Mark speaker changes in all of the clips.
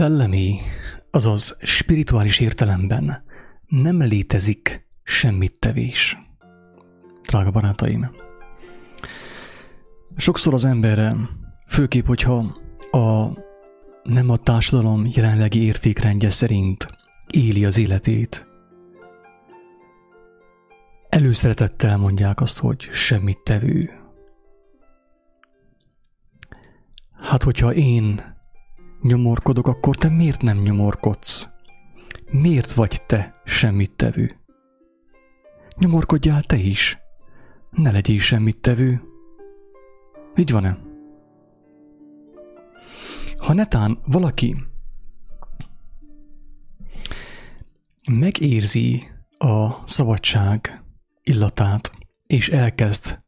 Speaker 1: Szellemi, azaz spirituális értelemben nem létezik semmit tevés. Drága barátaim, sokszor az emberre, főképp, hogyha a nem a társadalom jelenlegi értékrendje szerint éli az életét, előszeretettel mondják azt, hogy semmit tevő. Hát, hogyha én nyomorkodok, akkor te miért nem nyomorkodsz? Miért vagy te semmit tevő? Nyomorkodjál te is. Ne legyél semmit tevő. Így van-e? Ha netán valaki megérzi a szabadság illatát, és elkezd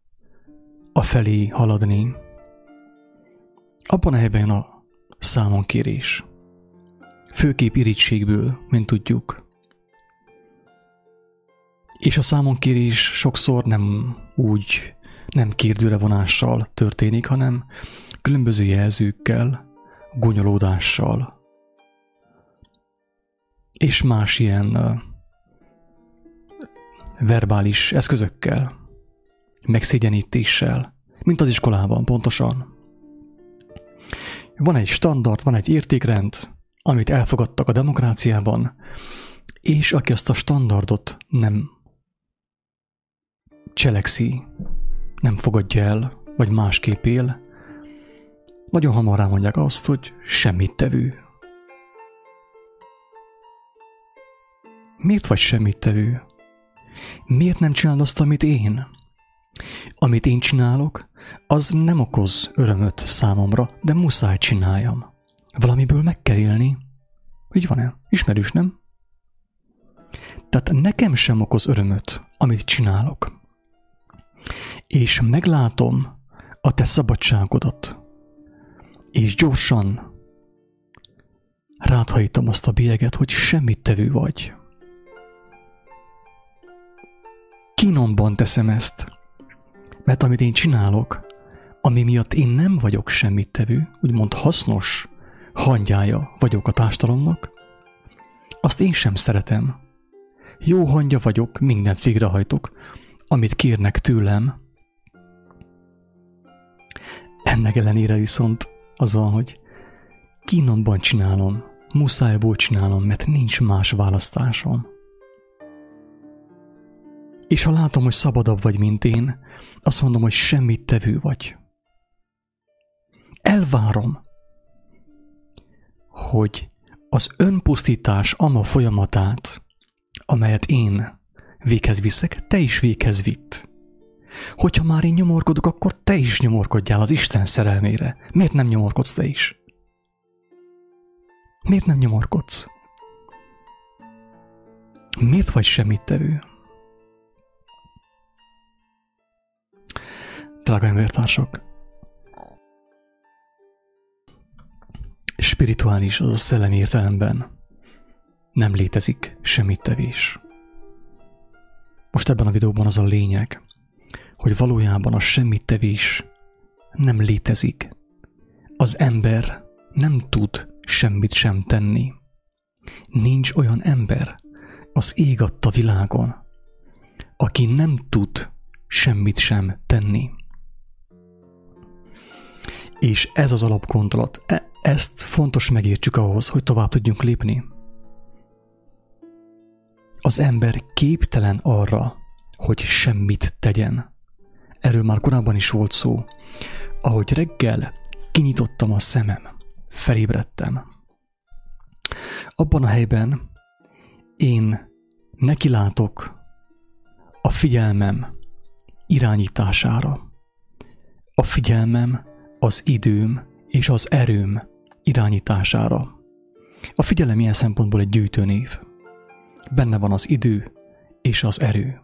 Speaker 1: a felé haladni, abban a helyben a számonkérés. Főkép irítségből, mint tudjuk. És a számonkérés sokszor nem úgy, nem kérdőre vonással történik, hanem különböző jelzőkkel, gonyolódással, és más ilyen verbális eszközökkel, megszégyenítéssel, mint az iskolában pontosan. Van egy standard, van egy értékrend, amit elfogadtak a demokráciában, és aki azt a standardot nem cselekszi, nem fogadja el, vagy másképp él, nagyon hamar rámondják azt, hogy semmit tevő. Miért vagy semmit tevő? Miért nem csinálod azt, amit én? Amit én csinálok, az nem okoz örömöt számomra, de muszáj csináljam. Valamiből meg kell élni. Így van-e? Ismerős, nem? Tehát nekem sem okoz örömöt, amit csinálok. És meglátom a te szabadságodat. És gyorsan ráthajítom azt a bélyeget, hogy semmit tevő vagy. Kínomban teszem ezt, mert amit én csinálok, ami miatt én nem vagyok semmit tevő, úgymond hasznos hangyája vagyok a társadalomnak, azt én sem szeretem. Jó hangja vagyok, mindent végrehajtok, amit kérnek tőlem. Ennek ellenére viszont az van, hogy kínomban csinálom, muszájból csinálom, mert nincs más választásom. És ha látom, hogy szabadabb vagy, mint én, azt mondom, hogy semmit tevő vagy. Elvárom, hogy az önpusztítás ama folyamatát, amelyet én véghez viszek, te is véghez vitt. Hogyha már én nyomorkodok, akkor te is nyomorkodjál az Isten szerelmére. Miért nem nyomorkodsz te is? Miért nem nyomorkodsz? Miért vagy semmit tevő? Drága embertársak, spirituális, az a szellemi értelemben nem létezik semmit tevés. Most ebben a videóban az a lényeg, hogy valójában a semmit tevés nem létezik. Az ember nem tud semmit sem tenni. Nincs olyan ember az ég adta világon, aki nem tud semmit sem tenni. És ez az alapgondolat, e- ezt fontos megértsük ahhoz, hogy tovább tudjunk lépni. Az ember képtelen arra, hogy semmit tegyen. Erről már korábban is volt szó. Ahogy reggel kinyitottam a szemem, felébredtem. Abban a helyben én nekilátok a figyelmem irányítására. A figyelmem, az időm és az erőm irányítására. A figyelem ilyen szempontból egy gyűjtőnév. Benne van az idő és az erő.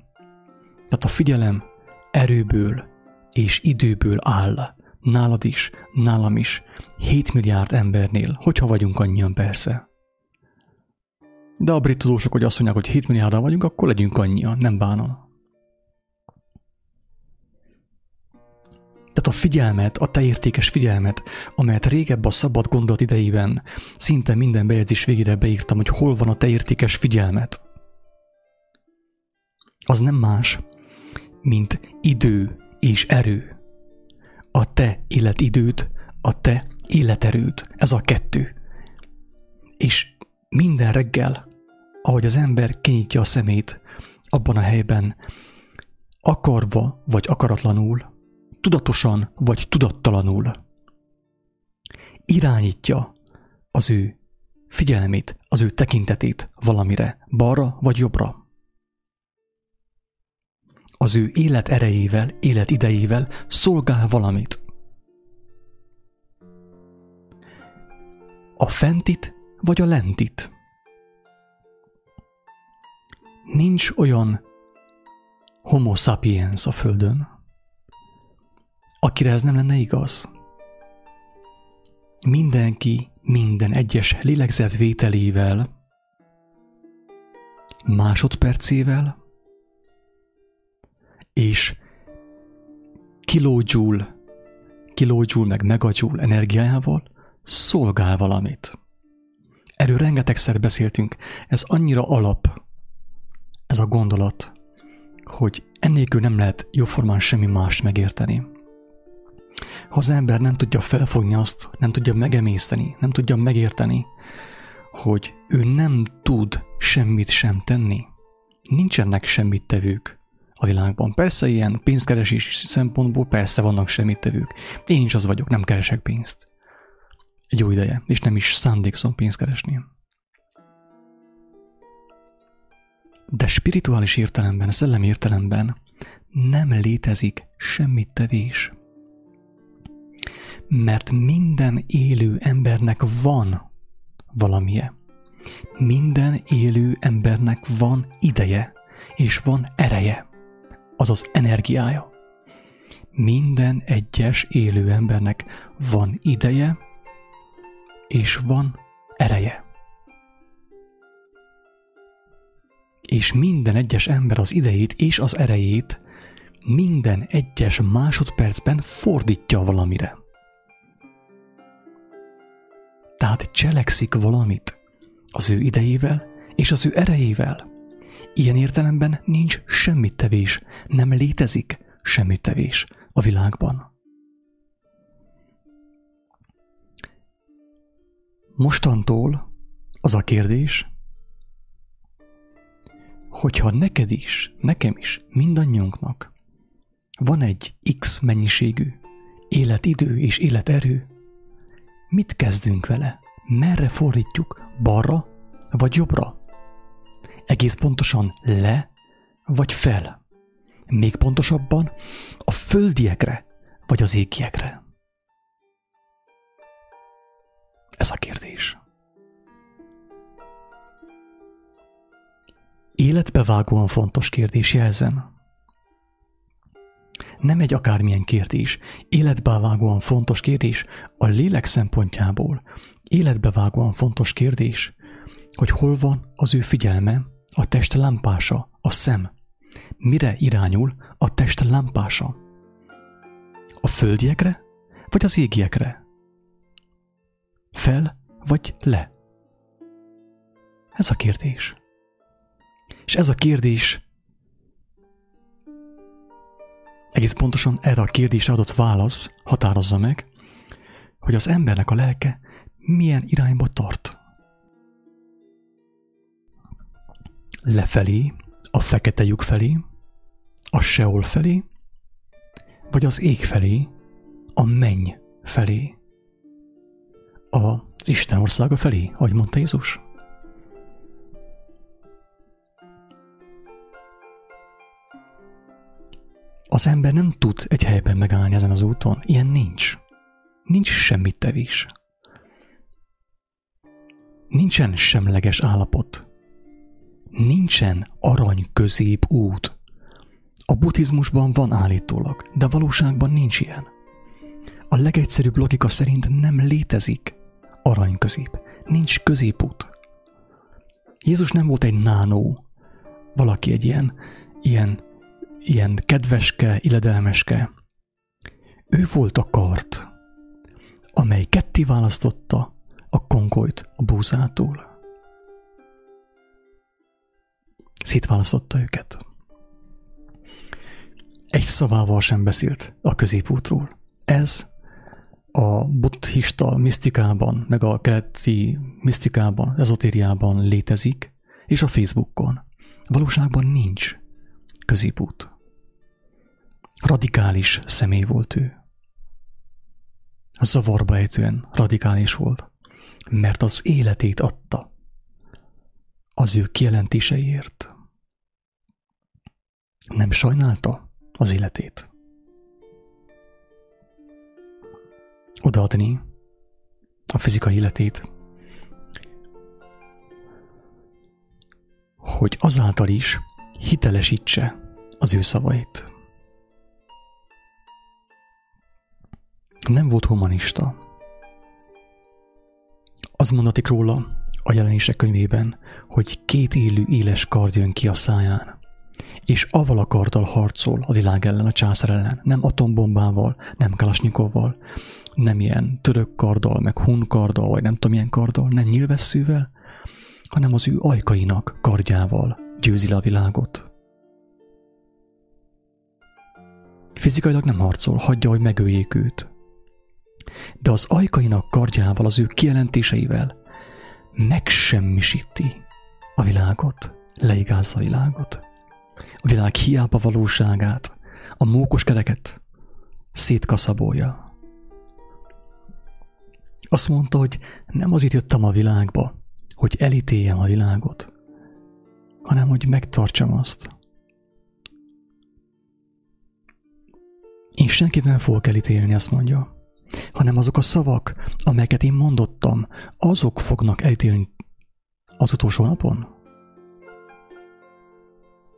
Speaker 1: Tehát a figyelem erőből és időből áll. Nálad is, nálam is, 7 milliárd embernél, hogyha vagyunk annyian persze. De a brit tudósok, hogy azt mondják, hogy 7 milliárdan vagyunk, akkor legyünk annyian, nem bánom. A figyelmet, a te értékes figyelmet, amelyet régebb a szabad gondolat idejében szinte minden bejegyzés végére beírtam, hogy hol van a te értékes figyelmet. Az nem más, mint idő és erő. A te életidőt, a te életerőt. Ez a kettő. És minden reggel, ahogy az ember kinyitja a szemét, abban a helyben, akarva vagy akaratlanul, tudatosan vagy tudattalanul, irányítja az ő figyelmét, az ő tekintetét valamire, balra vagy jobbra. Az ő élet erejével, élet idejével szolgál valamit. A fentit vagy a lentit. Nincs olyan homo sapiens a Földön, akire ez nem lenne igaz. Mindenki minden egyes lélegzetvételével, másodpercével és kilógyúl, kilógyúl meg megagyúl energiájával szolgál valamit. Erről rengetegszer beszéltünk, ez annyira alap, ez a gondolat, hogy ennélkül nem lehet jóformán semmi mást megérteni. Ha az ember nem tudja felfogni azt, nem tudja megemészteni, nem tudja megérteni, hogy ő nem tud semmit sem tenni, nincsenek semmit tevők a világban. Persze ilyen pénzkeresés szempontból persze vannak semmit tevők. Én is az vagyok, nem keresek pénzt. Egy jó ideje, és nem is szándékszom pénzt keresni. De spirituális értelemben, szellemi értelemben nem létezik semmit tevés. Mert minden élő embernek van valamije. Minden élő embernek van ideje, és van ereje, azaz energiája. Minden egyes élő embernek van ideje, és van ereje. és minden egyes ember az idejét és az erejét minden egyes másodpercben fordítja valamire. Tehát cselekszik valamit az ő idejével és az ő erejével. Ilyen értelemben nincs semmi tevés, nem létezik semmi tevés a világban. Mostantól az a kérdés, hogyha neked is, nekem is, mindannyiunknak van egy X mennyiségű életidő és életerő, mit kezdünk vele? Merre fordítjuk? Balra vagy jobbra? Egész pontosan le vagy fel? Még pontosabban a földiekre vagy az égiekre? Ez a kérdés. Életbevágóan fontos kérdés, jelzem. Nem egy akármilyen kérdés, életbevágóan fontos kérdés a lélek szempontjából. Életbevágóan fontos kérdés, hogy hol van az ő figyelme, a test lámpása, a szem. Mire irányul a test lámpása? A földiekre, vagy az égiekre? Fel, vagy le? Ez a kérdés. És ez a kérdés egész pontosan erre a kérdésre adott válasz határozza meg, hogy az embernek a lelke milyen irányba tart. Lefelé, a fekete lyuk felé, a Seol felé, vagy az ég felé, a menny felé, az Isten országa felé, ahogy mondta Jézus. Az ember nem tud egy helyben megállni ezen az úton. Ilyen nincs. Nincs semmi tevés. Nincsen semleges állapot. Nincsen arany közép út. A buddhizmusban van állítólag, de valóságban nincs ilyen. A legegyszerűbb logika szerint nem létezik arany közép. Nincs középút. Jézus nem volt egy nánó, valaki egy ilyen, ilyen ilyen kedveske, illedelmeske. Ő volt a kart, amely ketté választotta a kongolyt a búzától. Szétválasztotta őket. Egy szavával sem beszélt a középútról. Ez a buddhista misztikában, meg a keleti misztikában, ezotériában létezik, és a Facebookon. Valóságban nincs középút. Radikális személy volt ő. A zavarba ejtően radikális volt, mert az életét adta az ő kijelentéseiért. Nem sajnálta az életét. Odaadni a fizikai életét, hogy azáltal is hitelesítse az ő szavait. Nem volt humanista. Az mondatik róla a jelenések könyvében, hogy két élő éles kard jön ki a száján, és aval a karddal harcol a világ ellen, a császár ellen, nem atombombával, nem kalasnyikovval, nem ilyen török karddal, meg hun karddal, vagy nem tudom milyen karddal, nem nyilvesszűvel, hanem az ő ajkainak kardjával győzi le a világot. Fizikailag nem harcol, hagyja, hogy megöljék őt de az ajkainak kardjával, az ő kijelentéseivel megsemmisíti a világot, leigázza a világot. A világ hiába valóságát, a mókos kereket szétkaszabolja. Azt mondta, hogy nem azért jöttem a világba, hogy elítéljem a világot, hanem hogy megtartsam azt. Én senkit nem fogok elítélni, azt mondja hanem azok a szavak, amelyeket én mondottam, azok fognak elítélni az utolsó napon?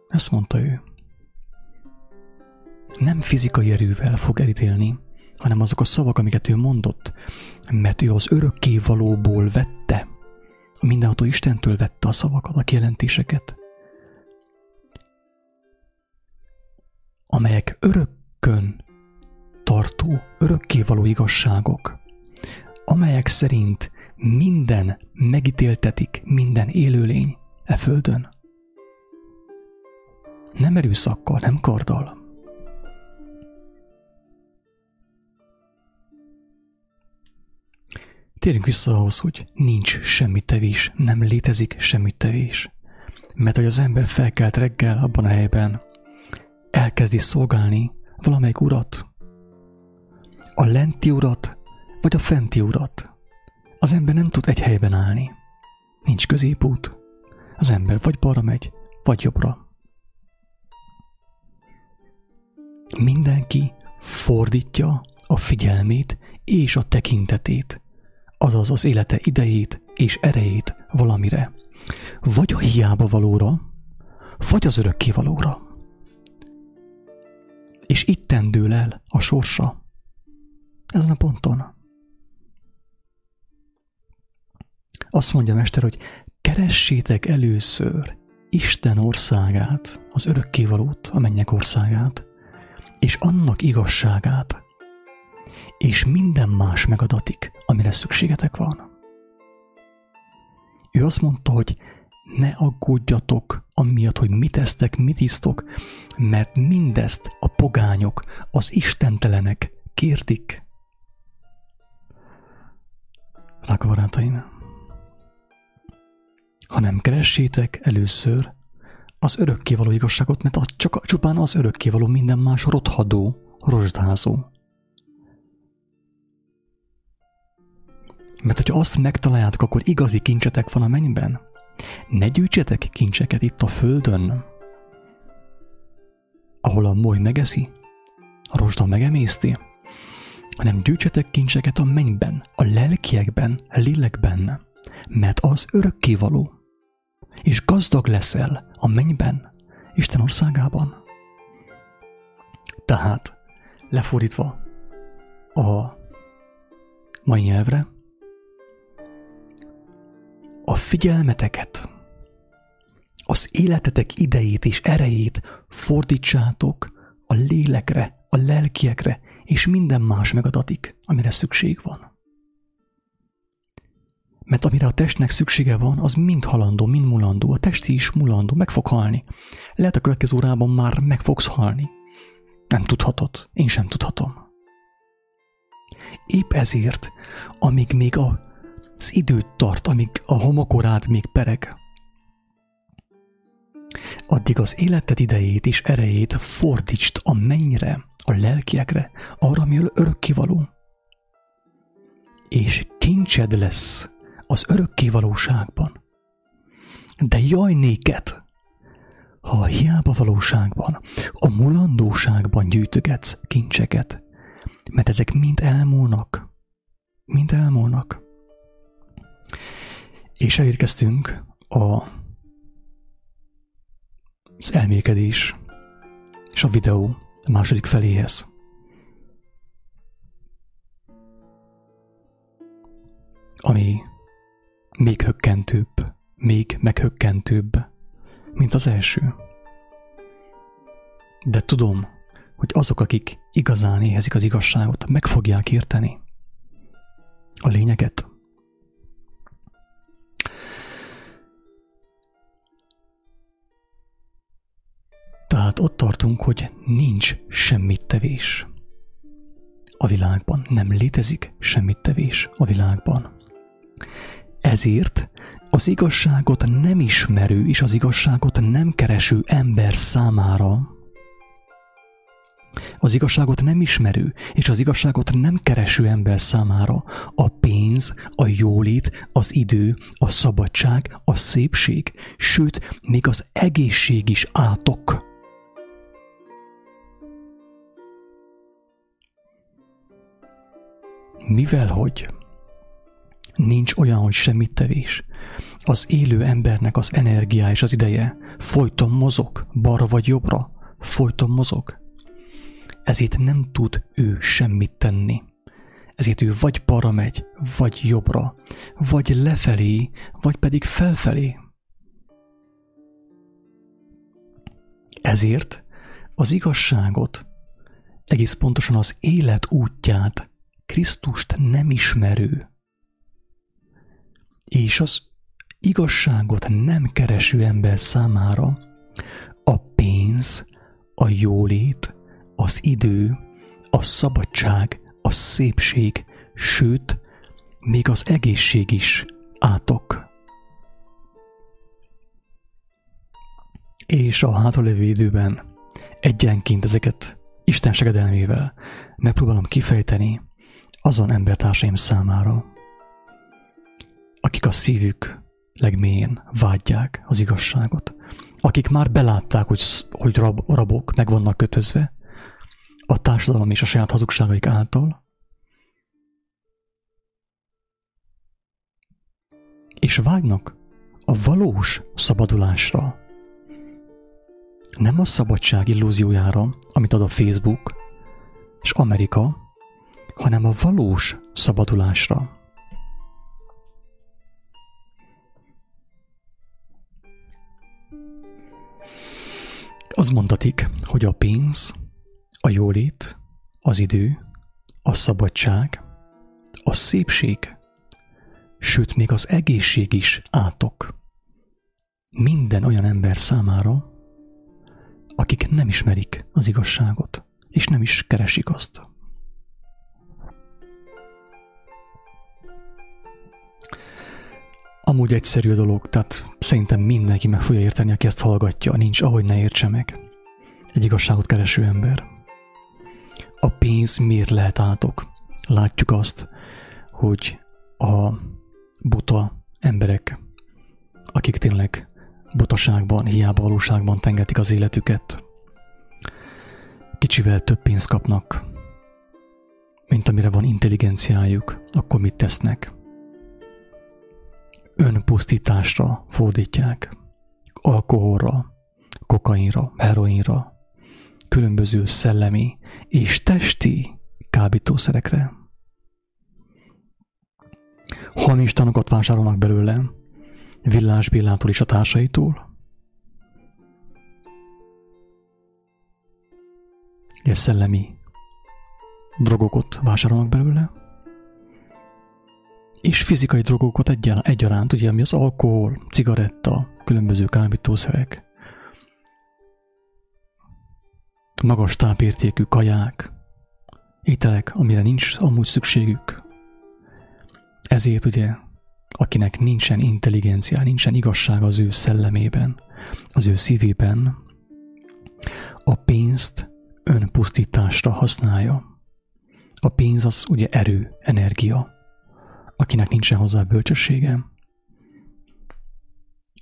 Speaker 1: Ezt mondta ő. Nem fizikai erővel fog elítélni, hanem azok a szavak, amiket ő mondott, mert ő az örökké valóból vette, mindenható Istentől vette a szavakat, a kijelentéseket, amelyek örökkön tartó, örökkévaló igazságok, amelyek szerint minden megítéltetik minden élőlény e földön. Nem erőszakkal, nem karddal. Térjünk vissza ahhoz, hogy nincs semmi tevés, nem létezik semmi tevés. Mert hogy az ember felkelt reggel abban a helyben, elkezdi szolgálni valamelyik urat, a lenti urat, vagy a fenti urat. Az ember nem tud egy helyben állni. Nincs középút. Az ember vagy balra megy, vagy jobbra. Mindenki fordítja a figyelmét és a tekintetét, azaz az élete idejét és erejét valamire. Vagy a hiába valóra, vagy az örökkévalóra. És itt tendől el a sorsa ezen a ponton. Azt mondja Mester, hogy keressétek először Isten országát, az örökkévalót, a mennyek országát, és annak igazságát, és minden más megadatik, amire szükségetek van. Ő azt mondta, hogy ne aggódjatok amiatt, hogy mit esztek, mit isztok, mert mindezt a pogányok, az istentelenek kértik drága barátaim, hanem keressétek először az örökkévaló igazságot, mert az csak csupán az örökkévaló minden más rothadó, rozsdázó. Mert hogyha azt megtaláljátok, akkor igazi kincsetek van a mennyben. Ne gyűjtsetek kincseket itt a földön, ahol a moly megeszi, a rozsda megemészti, hanem gyűjtsetek kincseket a mennyben, a lelkiekben, lélekben, mert az örökkévaló, és gazdag leszel a mennyben, Isten országában. Tehát, lefordítva a mai nyelvre, a figyelmeteket, az életetek idejét és erejét fordítsátok a lélekre, a lelkiekre és minden más megadatik, amire szükség van. Mert amire a testnek szüksége van, az mind halandó, mind mulandó. A testi is mulandó, meg fog halni. Lehet a következő órában már meg fogsz halni. Nem tudhatod, én sem tudhatom. Épp ezért, amíg még a, az időt tart, amíg a homokorád még pereg, addig az életed idejét és erejét fordítsd a mennyre, a lelkiekre, arra, ami örökkivaló. És kincsed lesz az örökkivalóságban. De jaj néked, ha a hiába valóságban, a mulandóságban gyűjtögetsz kincseket, mert ezek mind elmúlnak. Mind elmúlnak. És elérkeztünk a, az elmélkedés és a videó a második feléhez. Ami még hökkentőbb, még meghökkentőbb, mint az első. De tudom, hogy azok, akik igazán éhezik az igazságot, meg fogják érteni a lényeget. Ott tartunk, hogy nincs semmit tevés. A világban nem létezik semmit tevés a világban. Ezért az igazságot nem ismerő és az igazságot nem kereső ember számára az igazságot nem ismerő és az igazságot nem kereső ember számára a pénz, a jólét, az idő, a szabadság, a szépség, sőt, még az egészség is átok. Mivel hogy nincs olyan, hogy semmit tevés, az élő embernek az energiá és az ideje folyton mozog, balra vagy jobbra, folyton mozog ezért nem tud ő semmit tenni. Ezért ő vagy balra megy, vagy jobbra, vagy lefelé, vagy pedig felfelé. Ezért az igazságot, egész pontosan az élet útját, Krisztust nem ismerő, és az igazságot nem kereső ember számára a pénz, a jólét, az idő, a szabadság, a szépség, sőt, még az egészség is átok. És a hátralévő időben egyenként ezeket Isten segedelmével megpróbálom kifejteni azon embertársaim számára, akik a szívük legmélyén vágyják az igazságot, akik már belátták, hogy, hogy rab, rabok meg vannak kötözve, a társadalom és a saját hazugságaik által, és vágynak a valós szabadulásra. Nem a szabadság illúziójára, amit ad a Facebook és Amerika, hanem a valós szabadulásra. Az mondatik, hogy a pénz a jólét, az idő, a szabadság, a szépség, sőt még az egészség is átok. Minden olyan ember számára, akik nem ismerik az igazságot, és nem is keresik azt. Amúgy egyszerű a dolog, tehát szerintem mindenki meg fogja érteni, aki ezt hallgatja, nincs ahogy ne értse meg. Egy igazságot kereső ember a pénz miért lehet átok? Látjuk azt, hogy a buta emberek, akik tényleg butaságban, hiába valóságban tengetik az életüket, kicsivel több pénzt kapnak, mint amire van intelligenciájuk, akkor mit tesznek? Önpusztításra fordítják, alkoholra, kokainra, heroinra, különböző szellemi és testi kábítószerekre. Hamis tanokat vásárolnak belőle, Villás Bélától és a társaitól. És szellemi drogokat vásárolnak belőle, és fizikai drogokat egyaránt, ugye, ami az alkohol, cigaretta, különböző kábítószerek, magas tápértékű kaják, ételek, amire nincs amúgy szükségük. Ezért ugye, akinek nincsen intelligencia, nincsen igazság az ő szellemében, az ő szívében, a pénzt önpusztításra használja. A pénz az ugye erő, energia. Akinek nincsen hozzá bölcsessége,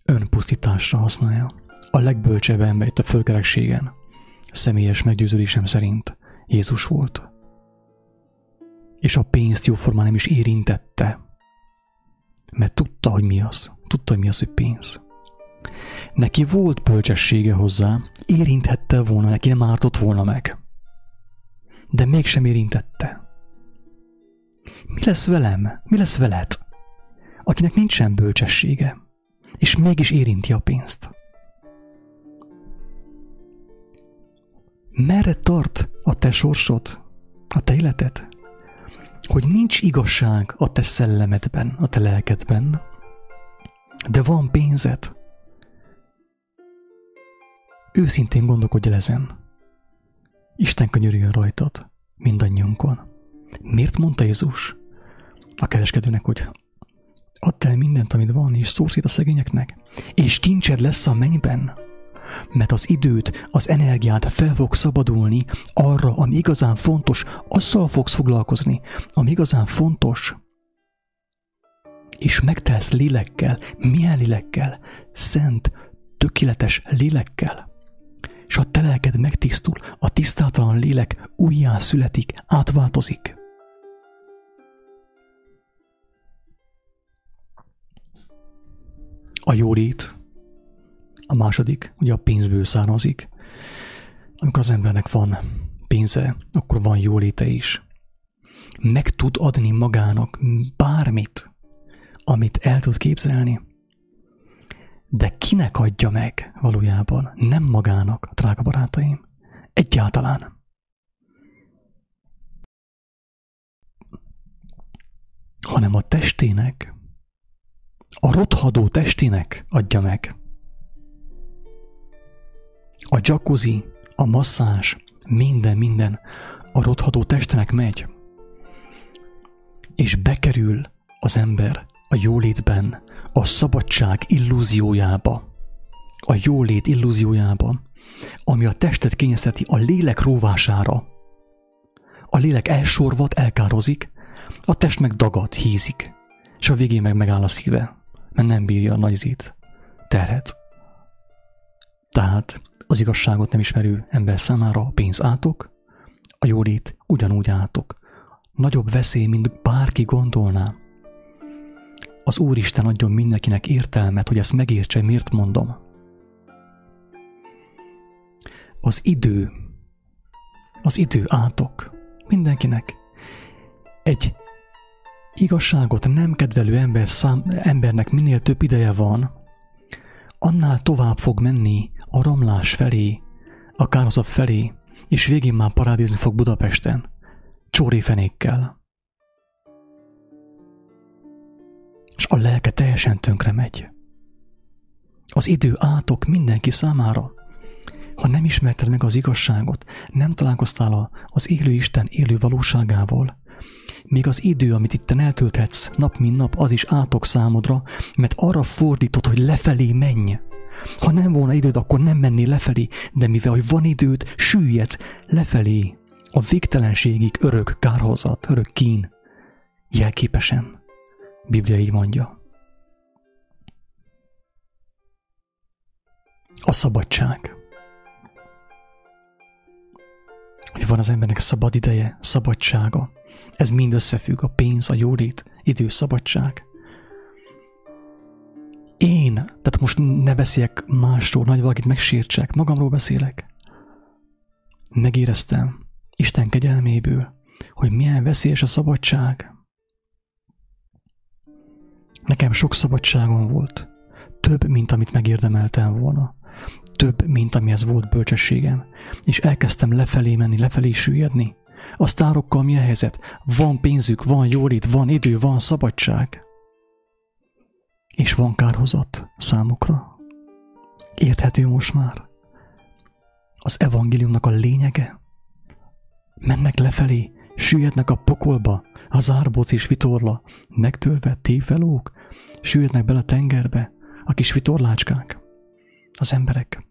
Speaker 1: önpusztításra használja. A legbölcsebb ember itt a fölkerekségen, személyes meggyőződésem szerint Jézus volt. És a pénzt jóformán nem is érintette, mert tudta, hogy mi az. Tudta, hogy mi az, hogy pénz. Neki volt bölcsessége hozzá, érinthette volna, neki nem ártott volna meg. De mégsem érintette. Mi lesz velem? Mi lesz veled? Akinek nincsen bölcsessége, és mégis érinti a pénzt. Merre tart a te sorsod, a te életed? Hogy nincs igazság a te szellemedben, a te lelkedben, de van pénzed. Őszintén gondolkodj el ezen. Isten könyörüljön rajtad, mindannyiunkon. Miért mondta Jézus a kereskedőnek, hogy add el mindent, amit van, és szórsz a szegényeknek, és kincsed lesz a mennyben? Mert az időt, az energiát fel fog szabadulni arra, ami igazán fontos, azzal fogsz foglalkozni, ami igazán fontos. És megtelsz lélekkel, milyen lélekkel? Szent, tökéletes lélekkel és a te lelked megtisztul, a tisztátalan lélek újjá születik, átváltozik. A jólét, a második, ugye a pénzből származik. Amikor az embernek van pénze, akkor van jóléte is. Meg tud adni magának bármit, amit el tud képzelni. De kinek adja meg valójában? Nem magának, drága barátaim. Egyáltalán. Hanem a testének, a rothadó testének adja meg. A jacuzzi, a masszázs, minden, minden a rothadó testenek megy. És bekerül az ember a jólétben, a szabadság illúziójába, a jólét illúziójába, ami a testet kényezteti a lélek róvására. A lélek elsorvat, elkározik, a test meg dagad, hízik, és a végén meg megáll a szíve, mert nem bírja a nagyzít, terhet. Tehát az igazságot nem ismerő ember számára a pénz átok, a jólét ugyanúgy átok. Nagyobb veszély, mint bárki gondolná. Az Úristen adjon mindenkinek értelmet, hogy ezt megértse, miért mondom. Az idő, az idő átok mindenkinek. Egy igazságot nem kedvelő ember szám, embernek minél több ideje van, annál tovább fog menni a romlás felé, a kározat felé, és végén már parádézni fog Budapesten, csórifenékkel. és a lelke teljesen tönkre megy. Az idő átok mindenki számára. Ha nem ismerted meg az igazságot, nem találkoztál az élő Isten élő valóságával, még az idő, amit itten eltölthetsz nap mint nap, az is átok számodra, mert arra fordítod, hogy lefelé menj. Ha nem volna időd, akkor nem mennél lefelé, de mivel hogy van időd, süllyedsz lefelé. A végtelenségig örök kárhozat, örök kín. Jelképesen. Biblia így mondja. A szabadság. Hogy van az embernek szabad ideje, szabadsága. Ez mind összefügg, a pénz, a jólét, idő, szabadság. Én, tehát most ne beszéljek másról, nagy valakit megsértsek, magamról beszélek. Megéreztem Isten kegyelméből, hogy milyen veszélyes a szabadság. Nekem sok szabadságom volt. Több, mint amit megérdemeltem volna. Több, mint amihez volt bölcsességem. És elkezdtem lefelé menni, lefelé süllyedni. A sztárokkal mi a helyzet? Van pénzük, van jólét, van idő, van szabadság. És van kárhozat számukra. Érthető most már? Az evangéliumnak a lényege? Mennek lefelé, süllyednek a pokolba, az árbóc és vitorla, megtölve tévelók, süllyednek bele a tengerbe, a kis vitorlácskák, az emberek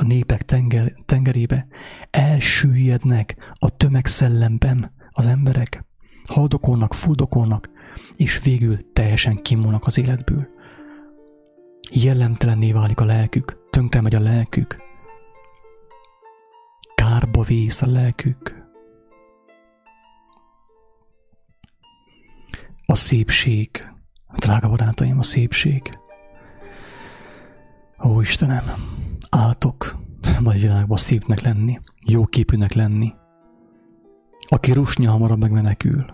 Speaker 1: a népek tenger, tengerébe, elsüllyednek a tömegszellemben az emberek, haldokolnak, fuldokolnak, és végül teljesen kimúlnak az életből. Jellemtelenné válik a lelkük, tönkre megy a lelkük, kárba vész a lelkük. A szépség, drága barátaim, a szépség. Ó Istenem, átok vagy világban szépnek lenni, jóképűnek lenni. Aki rusnya hamarabb megmenekül.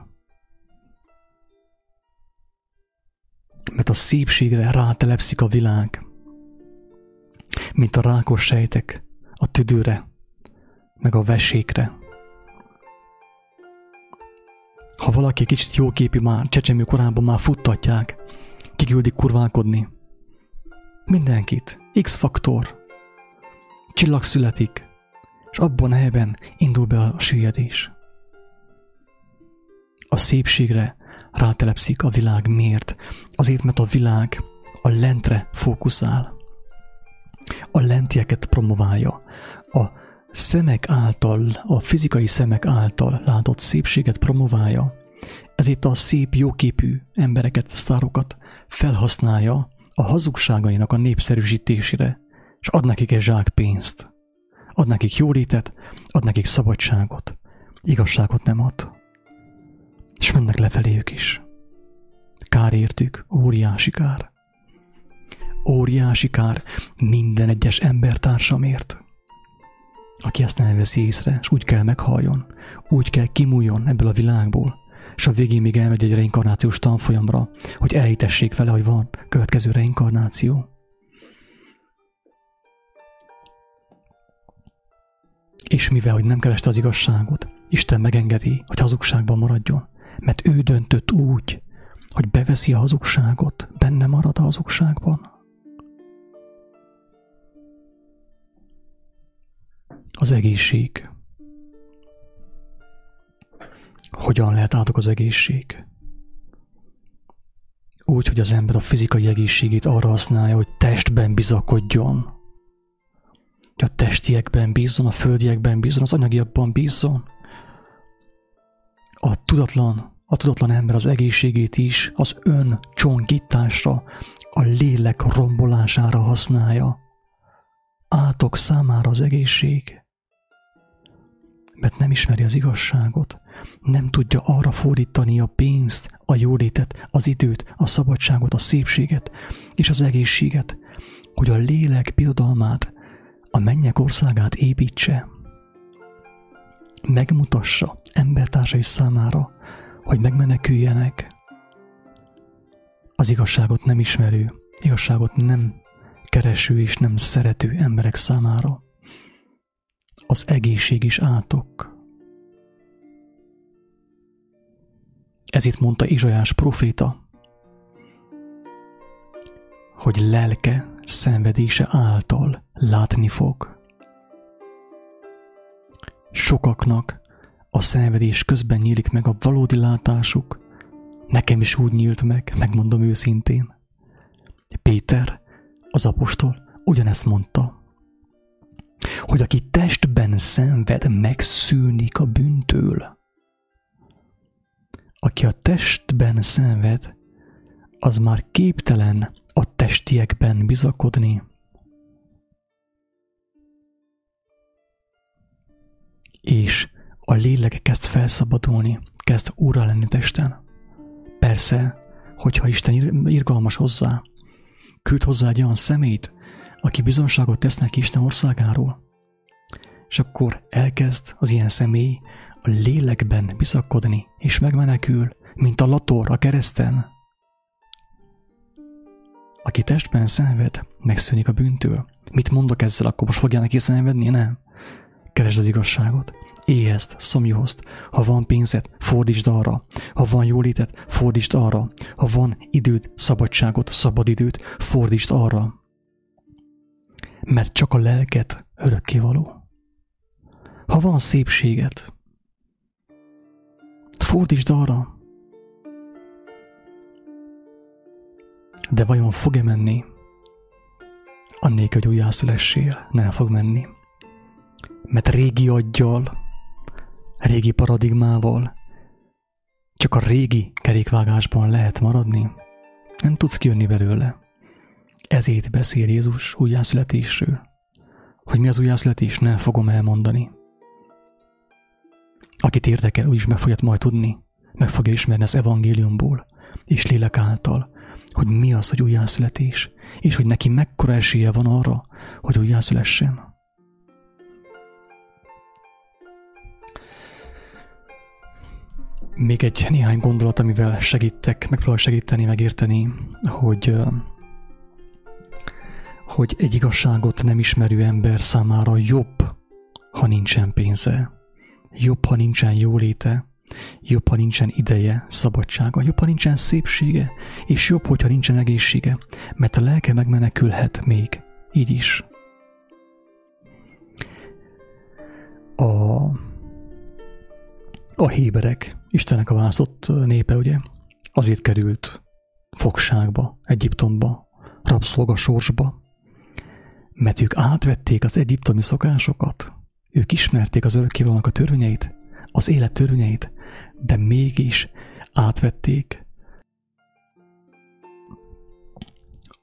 Speaker 1: Mert a szépségre rátelepszik a világ, mint a rákos sejtek a tüdőre, meg a vesékre. Ha valaki kicsit jóképi már, csecsemő korában már futtatják, kiküldik kurválkodni. Mindenkit. X-faktor. Csillag születik, és abban a helyben indul be a süllyedés. A szépségre rátelepszik a világ miért? Azért, mert a világ a lentre fókuszál. A lentieket promoválja. A szemek által, a fizikai szemek által látott szépséget promoválja. Ezért a szép, jóképű embereket, sztárokat felhasználja a hazugságainak a népszerűsítésére, és ad nekik egy zsák pénzt. Ad nekik jólétet, ad nekik szabadságot. Igazságot nem ad. És mennek lefelé ők is. Kár értük, óriási kár. Óriási kár minden egyes embertársamért. Aki ezt nem veszi észre, és úgy kell meghaljon, úgy kell kimúljon ebből a világból, és a végén még elmegy egy reinkarnációs tanfolyamra, hogy elhitessék vele, hogy van következő reinkarnáció. És mivel, hogy nem kereste az igazságot, Isten megengedi, hogy hazugságban maradjon, mert ő döntött úgy, hogy beveszi a hazugságot, benne marad a hazugságban. Az egészség. Hogyan lehet átok az egészség? Úgy, hogy az ember a fizikai egészségét arra használja, hogy testben bizakodjon, hogy a testiekben bízzon, a földiekben bízzon, az anyagiakban bízzon. A tudatlan, a tudatlan ember az egészségét is az ön csonkításra, a lélek rombolására használja. Átok számára az egészség. Mert nem ismeri az igazságot, nem tudja arra fordítani a pénzt, a jólétet, az időt, a szabadságot, a szépséget és az egészséget, hogy a lélek birodalmát a mennyek országát építse, megmutassa embertársai számára, hogy megmeneküljenek. Az igazságot nem ismerő, igazságot nem kereső és nem szerető emberek számára. Az egészség is átok. Ez itt mondta Izsajás proféta, hogy lelke szenvedése által látni fog. Sokaknak a szenvedés közben nyílik meg a valódi látásuk, nekem is úgy nyílt meg, megmondom őszintén. Péter, az apostol, ugyanezt mondta, hogy aki testben szenved, megszűnik a bűntől. Aki a testben szenved, az már képtelen a testiekben bizakodni. És a lélek kezd felszabadulni, kezd úrra lenni testen. Persze, hogyha Isten irgalmas hozzá, küld hozzá egy olyan szemét, aki bizonságot tesz neki Isten országáról, és akkor elkezd az ilyen személy a lélekben bizakodni, és megmenekül, mint a lator a kereszten, aki testben szenved, megszűnik a bűntől. Mit mondok ezzel, akkor most fogja neki szenvedni? Nem. Keresd az igazságot. éhezd, szomjúzd. Ha van pénzed, fordítsd arra. Ha van jólétet, fordítsd arra. Ha van időd, szabadságot, szabadidőt, fordítsd arra. Mert csak a lelket örökkévaló. Ha van szépséget, fordítsd arra. De vajon fog-e menni? Annélkül, hogy újjászülessél, nem fog menni. Mert régi aggyal, régi paradigmával, csak a régi kerékvágásban lehet maradni. Nem tudsz kijönni belőle. Ezért beszél Jézus újjászületésről. Hogy mi az újjászületés, nem fogom elmondani. Akit érdekel, úgyis meg fogja majd tudni, meg fogja ismerni az evangéliumból és lélek által, hogy mi az, hogy újjászületés, és hogy neki mekkora esélye van arra, hogy újjászülessen. Még egy néhány gondolat, amivel segítek, megpróbál segíteni, megérteni, hogy hogy egy igazságot nem ismerő ember számára jobb, ha nincsen pénze, jobb, ha nincsen jóléte, jobb, ha nincsen ideje, szabadsága, jobb, ha nincsen szépsége, és jobb, hogyha nincsen egészsége, mert a lelke megmenekülhet még, így is. A, a héberek, Istennek a választott népe, ugye, azért került fogságba, Egyiptomba, rabszolgasorsba, mert ők átvették az egyiptomi szokásokat, ők ismerték az örökkévalónak a törvényeit, az élet törvényeit, de mégis átvették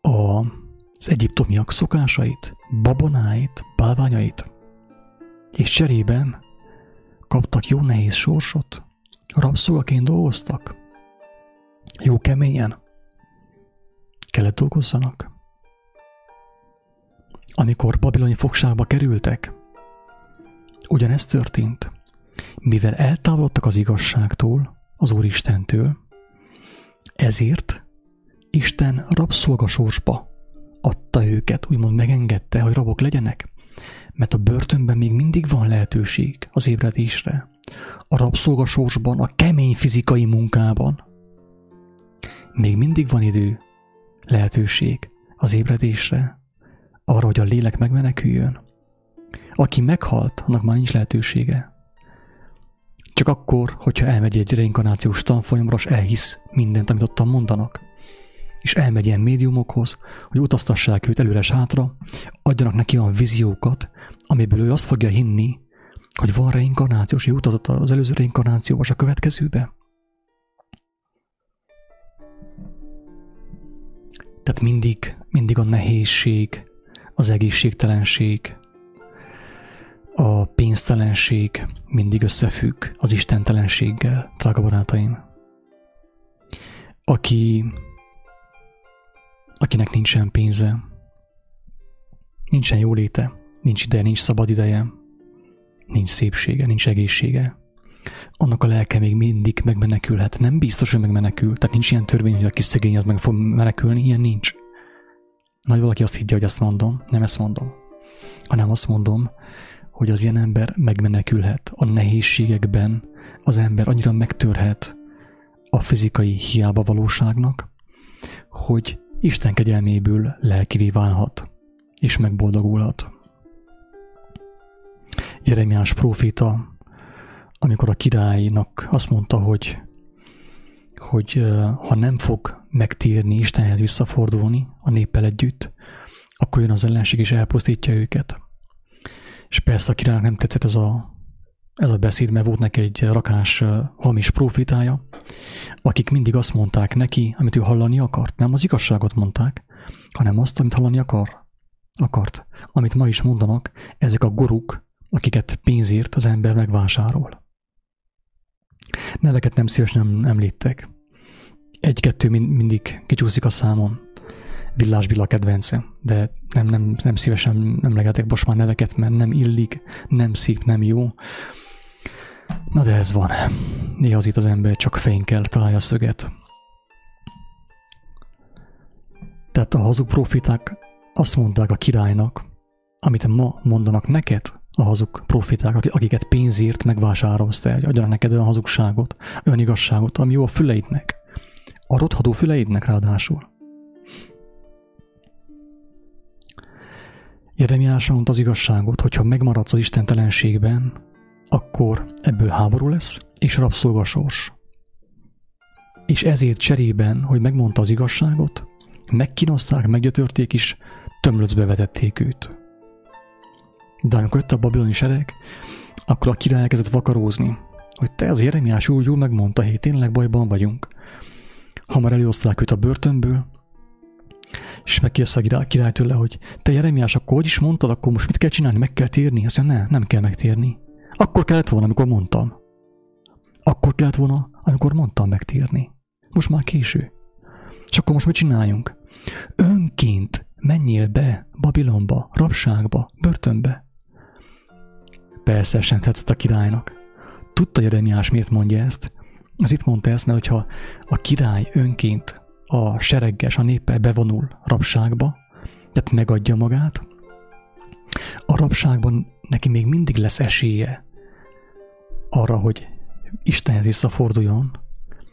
Speaker 1: a, az egyiptomiak szokásait, babonáit, bálványait, és cserében kaptak jó nehéz sorsot, rabszolgaként dolgoztak, jó keményen kellett dolgozzanak. Amikor babiloni fogságba kerültek, ugyanezt történt. Mivel eltávolodtak az igazságtól, az Úristentől, ezért Isten rabszolgasorsba adta őket, úgymond megengedte, hogy rabok legyenek, mert a börtönben még mindig van lehetőség az ébredésre. A rabszolgasorsban, a kemény fizikai munkában még mindig van idő, lehetőség az ébredésre, arra, hogy a lélek megmeneküljön. Aki meghalt, annak már nincs lehetősége. Csak akkor, hogyha elmegy egy reinkarnációs tanfolyamra, és elhisz mindent, amit ottan mondanak. És elmegy ilyen médiumokhoz, hogy utaztassák őt előre és hátra, adjanak neki olyan víziókat, amiből ő azt fogja hinni, hogy van reinkarnációs, hogy utazott az előző reinkarnációba, és a következőbe. Tehát mindig, mindig a nehézség, az egészségtelenség, a pénztelenség mindig összefügg az istentelenséggel, drága barátaim. Aki, akinek nincsen pénze, nincsen jóléte, nincs ideje, nincs szabad ideje, nincs szépsége, nincs egészsége, annak a lelke még mindig megmenekülhet. Nem biztos, hogy megmenekül. Tehát nincs ilyen törvény, hogy aki szegény, az meg fog menekülni. Ilyen nincs. Nagy valaki azt higgye, hogy ezt mondom. Nem ezt mondom. Hanem azt mondom, hogy az ilyen ember megmenekülhet. A nehézségekben az ember annyira megtörhet a fizikai hiába valóságnak, hogy Isten kegyelméből lelkivé válhat, és megboldogulhat. Jeremiás próféta, amikor a királynak azt mondta, hogy, hogy ha nem fog megtérni, Istenhez visszafordulni a néppel együtt, akkor jön az ellenség és elpusztítja őket. És persze a királynak nem tetszett ez a, ez a beszéd, mert volt neki egy rakás hamis profitája, akik mindig azt mondták neki, amit ő hallani akart. Nem az igazságot mondták, hanem azt, amit hallani akar, akart. Amit ma is mondanak, ezek a goruk, akiket pénzért az ember megvásárol. Neveket nem szívesen említek. Egy-kettő mindig kicsúszik a számon. Villás Villa kedvence, de nem, nem, nem szívesen emlegetek most már neveket, mert nem illik, nem szép, nem jó. Na de ez van. Néha az itt az ember csak kell találja a szöget. Tehát a hazug profiták azt mondták a királynak, amit ma mondanak neked, a hazug profiták, akiket pénzért megvásárolsz te, adjanak neked olyan hazugságot, olyan igazságot, ami jó a füleidnek. A rothadó füleidnek ráadásul. Jeremiás mondta az igazságot, hogyha megmaradsz az istentelenségben, akkor ebből háború lesz, és rabszolgasors. És ezért cserében, hogy megmondta az igazságot, megkínozták, meggyötörték is, tömlöcbe vetették őt. De amikor jött a babiloni sereg, akkor a király elkezdett vakarózni, hogy te az Jeremiás úgy jól megmondta, hogy tényleg bajban vagyunk. Hamar előoszták őt a börtönből, és megkérdezte a király tőle, hogy te Jeremiás, akkor hogy is mondtad, akkor most mit kell csinálni, meg kell térni? Azt mondja, ne, nem kell megtérni. Akkor kellett volna, amikor mondtam. Akkor kellett volna, amikor mondtam megtérni. Most már késő. És akkor most mit csináljunk? Önként menjél be Babilonba, rabságba, börtönbe. Persze sem tetszett a királynak. Tudta Jeremiás, miért mondja ezt? Az itt mondta ezt, mert hogyha a király önként a seregges, a néppel bevonul rabságba, tehát megadja magát, a rabságban neki még mindig lesz esélye arra, hogy Istenhez visszaforduljon,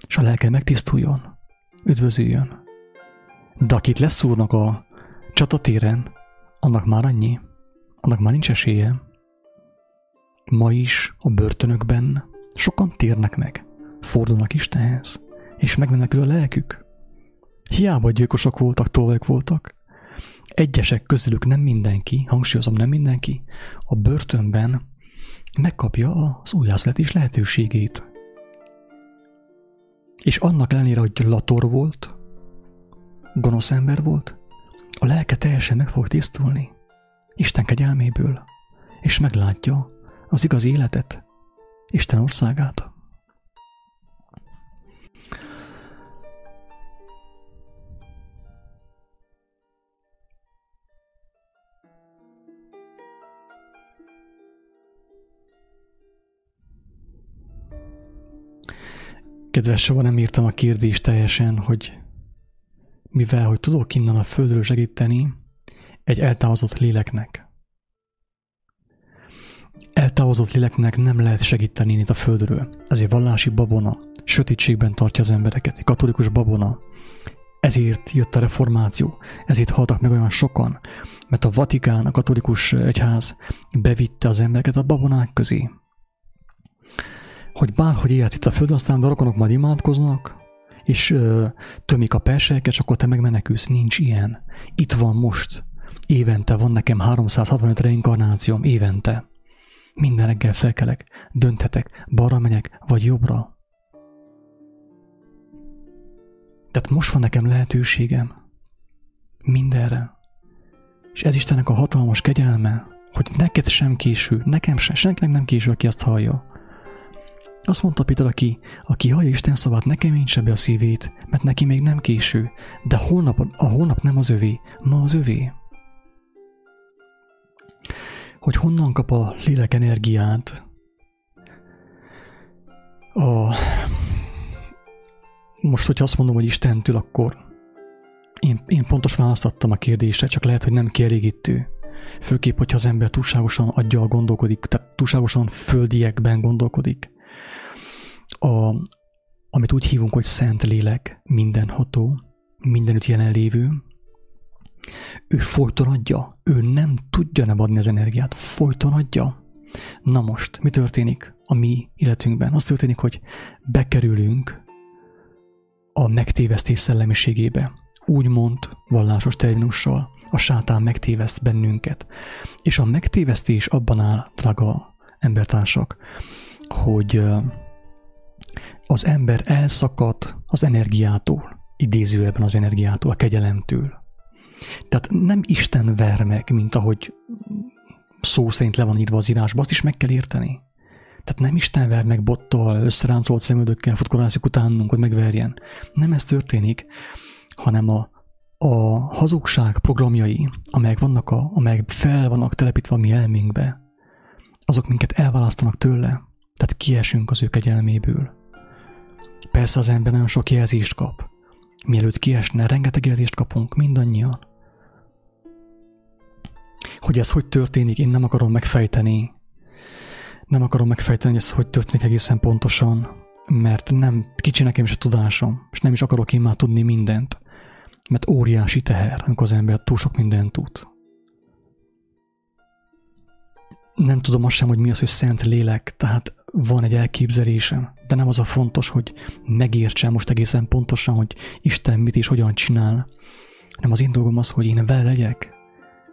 Speaker 1: és a lelke megtisztuljon, üdvözüljön. De akit leszúrnak a csatatéren, annak már annyi, annak már nincs esélye. Ma is a börtönökben sokan térnek meg, fordulnak Istenhez, és megmenekül a lelkük. Hiába gyilkosok voltak, tolvajok voltak. Egyesek közülük nem mindenki, hangsúlyozom nem mindenki, a börtönben megkapja az újjászületés lehetőségét. És annak ellenére, hogy lator volt, gonosz ember volt, a lelke teljesen meg fog tisztulni Isten kegyelméből, és meglátja az igaz életet, Isten országát. Kedves, soha nem írtam a kérdést teljesen, hogy mivel, hogy tudok innen a földről segíteni egy eltávozott léleknek. Eltávozott léleknek nem lehet segíteni itt a földről. Ezért vallási babona, sötétségben tartja az embereket, egy katolikus babona. Ezért jött a reformáció, ezért haltak meg olyan sokan, mert a Vatikán, a katolikus egyház bevitte az embereket a babonák közé. Hogy bárhogy élsz itt a földön, aztán a rokonok majd imádkoznak, és ö, tömik a perselyeket, és akkor te meg. Nincs ilyen. Itt van most. Évente van nekem 365 reinkarnációm, évente. Minden reggel felkelek, dönthetek, balra megyek, vagy jobbra. Tehát most van nekem lehetőségem mindenre. És ez Istennek a hatalmas kegyelme, hogy neked sem késő, nekem sem, senkinek nem késő, aki ezt hallja. Azt mondta Péter, aki, aki hallja Isten szavát, ne keménytse be a szívét, mert neki még nem késő, de holnap, a holnap nem az övé, ma az övé. Hogy honnan kap a lélek energiát? A... Most, hogyha azt mondom, hogy Istentől, akkor én, én pontos választattam a kérdésre, csak lehet, hogy nem kielégítő. Főképp, hogyha az ember túlságosan adja a gondolkodik, tehát túlságosan földiekben gondolkodik a, amit úgy hívunk, hogy Szent Lélek, mindenható, mindenütt jelenlévő, ő folyton adja, ő nem tudja nem adni az energiát, folyton adja. Na most, mi történik a mi életünkben? Az történik, hogy bekerülünk a megtévesztés szellemiségébe. Úgymond vallásos terminussal a sátán megtéveszt bennünket. És a megtévesztés abban áll, drága embertársak, hogy az ember elszakad az energiától, idézőjelben az energiától, a kegyelemtől. Tehát nem Isten ver meg, mint ahogy szó szerint le van írva az írásba, azt is meg kell érteni. Tehát nem Isten ver meg bottal, összeráncolt szemöldökkel futkorászik utánunk, hogy megverjen. Nem ez történik, hanem a, a hazugság programjai, amelyek, vannak a, amelyek fel vannak telepítve a mi elménkbe, azok minket elválasztanak tőle, tehát kiesünk az ő kegyelméből. Persze az ember nagyon sok jelzést kap. Mielőtt kiesne, rengeteg jelzést kapunk, mindannyian. Hogy ez hogy történik, én nem akarom megfejteni. Nem akarom megfejteni, hogy ez hogy történik egészen pontosan, mert nem kicsi nekem is a tudásom, és nem is akarok én már tudni mindent, mert óriási teher, amikor az ember túl sok mindent tud. Nem tudom azt sem, hogy mi az, hogy szent lélek, tehát van egy elképzelésem, de nem az a fontos, hogy megértsem most egészen pontosan, hogy Isten mit és hogyan csinál, hanem az én dolgom az, hogy én vele legyek,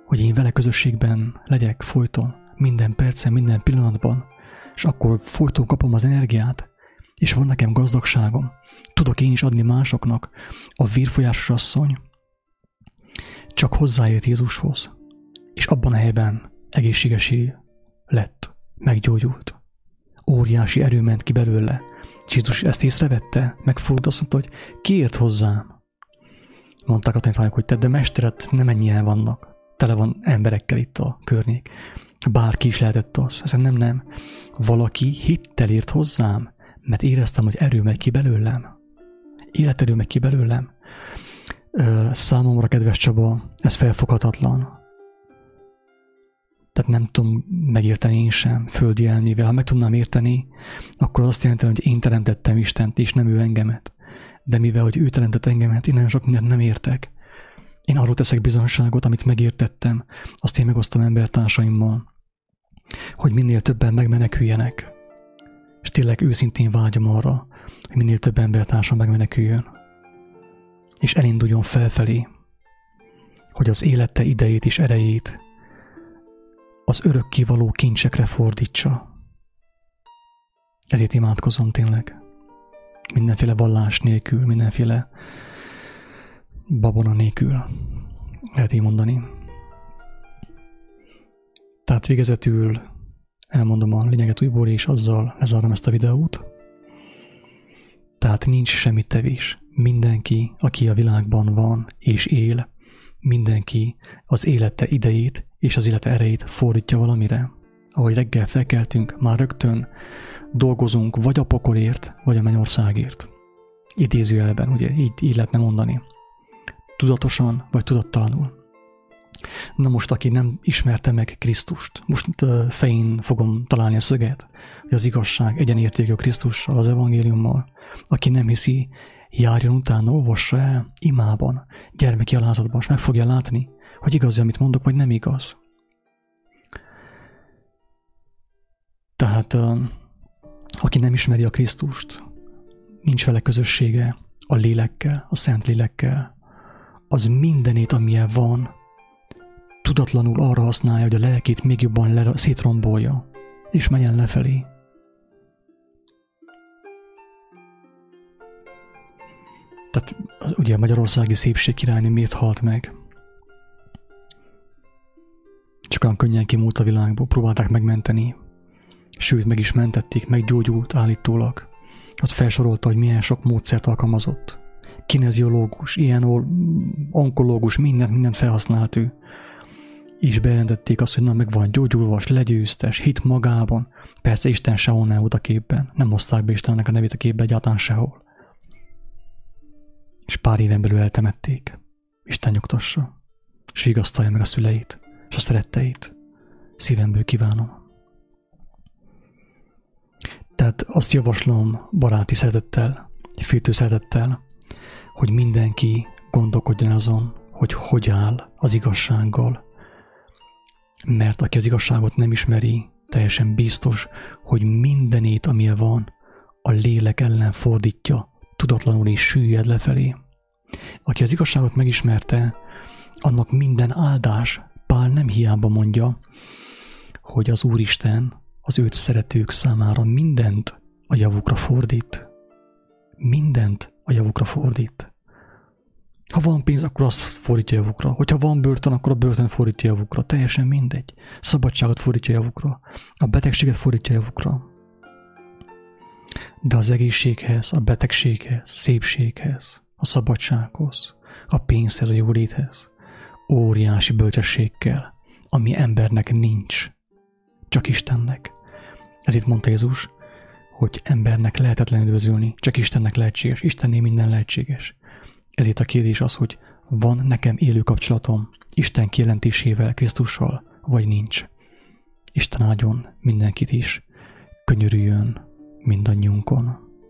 Speaker 1: hogy én vele közösségben legyek folyton, minden percen, minden pillanatban, és akkor folyton kapom az energiát, és van nekem gazdagságom. Tudok én is adni másoknak. A vírfolyásos asszony csak hozzáért Jézushoz, és abban a helyben egészségesé lett, meggyógyult. Óriási erő ment ki belőle. Jézus ezt észrevette, megfogta, azt mondta, hogy kiért hozzám. Mondták a tanítványok, hogy te, de mesteret nem ennyien vannak. Tele van emberekkel itt a környék. Bárki is lehetett az. Ezen nem, nem. Valaki hittel ért hozzám, mert éreztem, hogy erő megy ki belőlem. Életerő megy ki belőlem. Számomra, kedves Csaba, ez felfoghatatlan. Tehát nem tudom megérteni én sem földi elmével. Ha meg tudnám érteni, akkor azt jelenti, hogy én teremtettem Istent, és nem ő engemet. De mivel, hogy ő teremtett engemet, én nagyon sok mindent nem értek. Én arról teszek bizonságot, amit megértettem, azt én megosztom embertársaimmal, hogy minél többen megmeneküljenek. És tényleg őszintén vágyom arra, hogy minél több embertársam megmeneküljön. És elinduljon felfelé, hogy az élete idejét és erejét az örökkivaló kincsekre fordítsa. Ezért imádkozom tényleg. Mindenféle vallás nélkül, mindenféle babona nélkül. Lehet így mondani. Tehát végezetül elmondom a lényeget újból, és azzal lezárom ezt a videót. Tehát nincs semmi tevés. Mindenki, aki a világban van és él, mindenki az élete idejét és az élete erejét fordítja valamire. Ahogy reggel felkeltünk, már rögtön dolgozunk vagy a pokolért, vagy a mennyországért. Idézőjelben, ugye, így, így lehetne mondani. Tudatosan, vagy tudattalanul. Na most, aki nem ismerte meg Krisztust, most fején fogom találni a szöget, hogy az igazság egyenértékű a Krisztussal, az evangéliummal. Aki nem hiszi, járjon utána, olvassa el imában, gyermeki alázatban, és meg fogja látni, hogy igaz, amit mondok, vagy nem igaz. Tehát aki nem ismeri a Krisztust, nincs vele közössége a lélekkel, a szent lélekkel, az mindenét, amilyen van, tudatlanul arra használja, hogy a lelkét még jobban le- szétrombolja, és menjen lefelé. Tehát ugye a magyarországi szépség királynő miért halt meg? Csak olyan könnyen kimúlt a világból, próbálták megmenteni. Sőt, meg is mentették, meggyógyult állítólag. Ott felsorolta, hogy milyen sok módszert alkalmazott. Kineziológus, ilyen onkológus, mindent, mindent felhasznált ő. És bejelentették azt, hogy na meg van gyógyulva, legyőztes, hit magában. Persze Isten sehol nem volt a képben. Nem hozták be Istennek a nevét a képbe egyáltalán sehol. És pár éven belül eltemették. Isten nyugtassa. És vigasztalja meg a szüleit és a szeretteit. Szívemből kívánom. Tehát azt javaslom baráti szeretettel, féltő szeretettel, hogy mindenki gondolkodjon azon, hogy hogy áll az igazsággal. Mert aki az igazságot nem ismeri, teljesen biztos, hogy mindenét, amilyen van, a lélek ellen fordítja, tudatlanul is süllyed lefelé. Aki az igazságot megismerte, annak minden áldás Pál nem hiába mondja, hogy az Úristen az őt szeretők számára mindent a javukra fordít. Mindent a javukra fordít. Ha van pénz, akkor azt fordítja javukra. Hogyha van börtön, akkor a börtön fordítja javukra. Teljesen mindegy. Szabadságot fordítja javukra. A betegséget fordítja javukra. De az egészséghez, a betegséghez, szépséghez, a szabadsághoz, a pénzhez, a jóléthez, óriási bölcsességkel, ami embernek nincs, csak Istennek. Ez itt mondta Jézus, hogy embernek lehetetlen üdvözülni, csak Istennek lehetséges, Istenné minden lehetséges. Ezért a kérdés az, hogy van nekem élő kapcsolatom Isten kijelentésével, Krisztussal, vagy nincs. Isten áldjon mindenkit is, könyörüljön mindannyiunkon.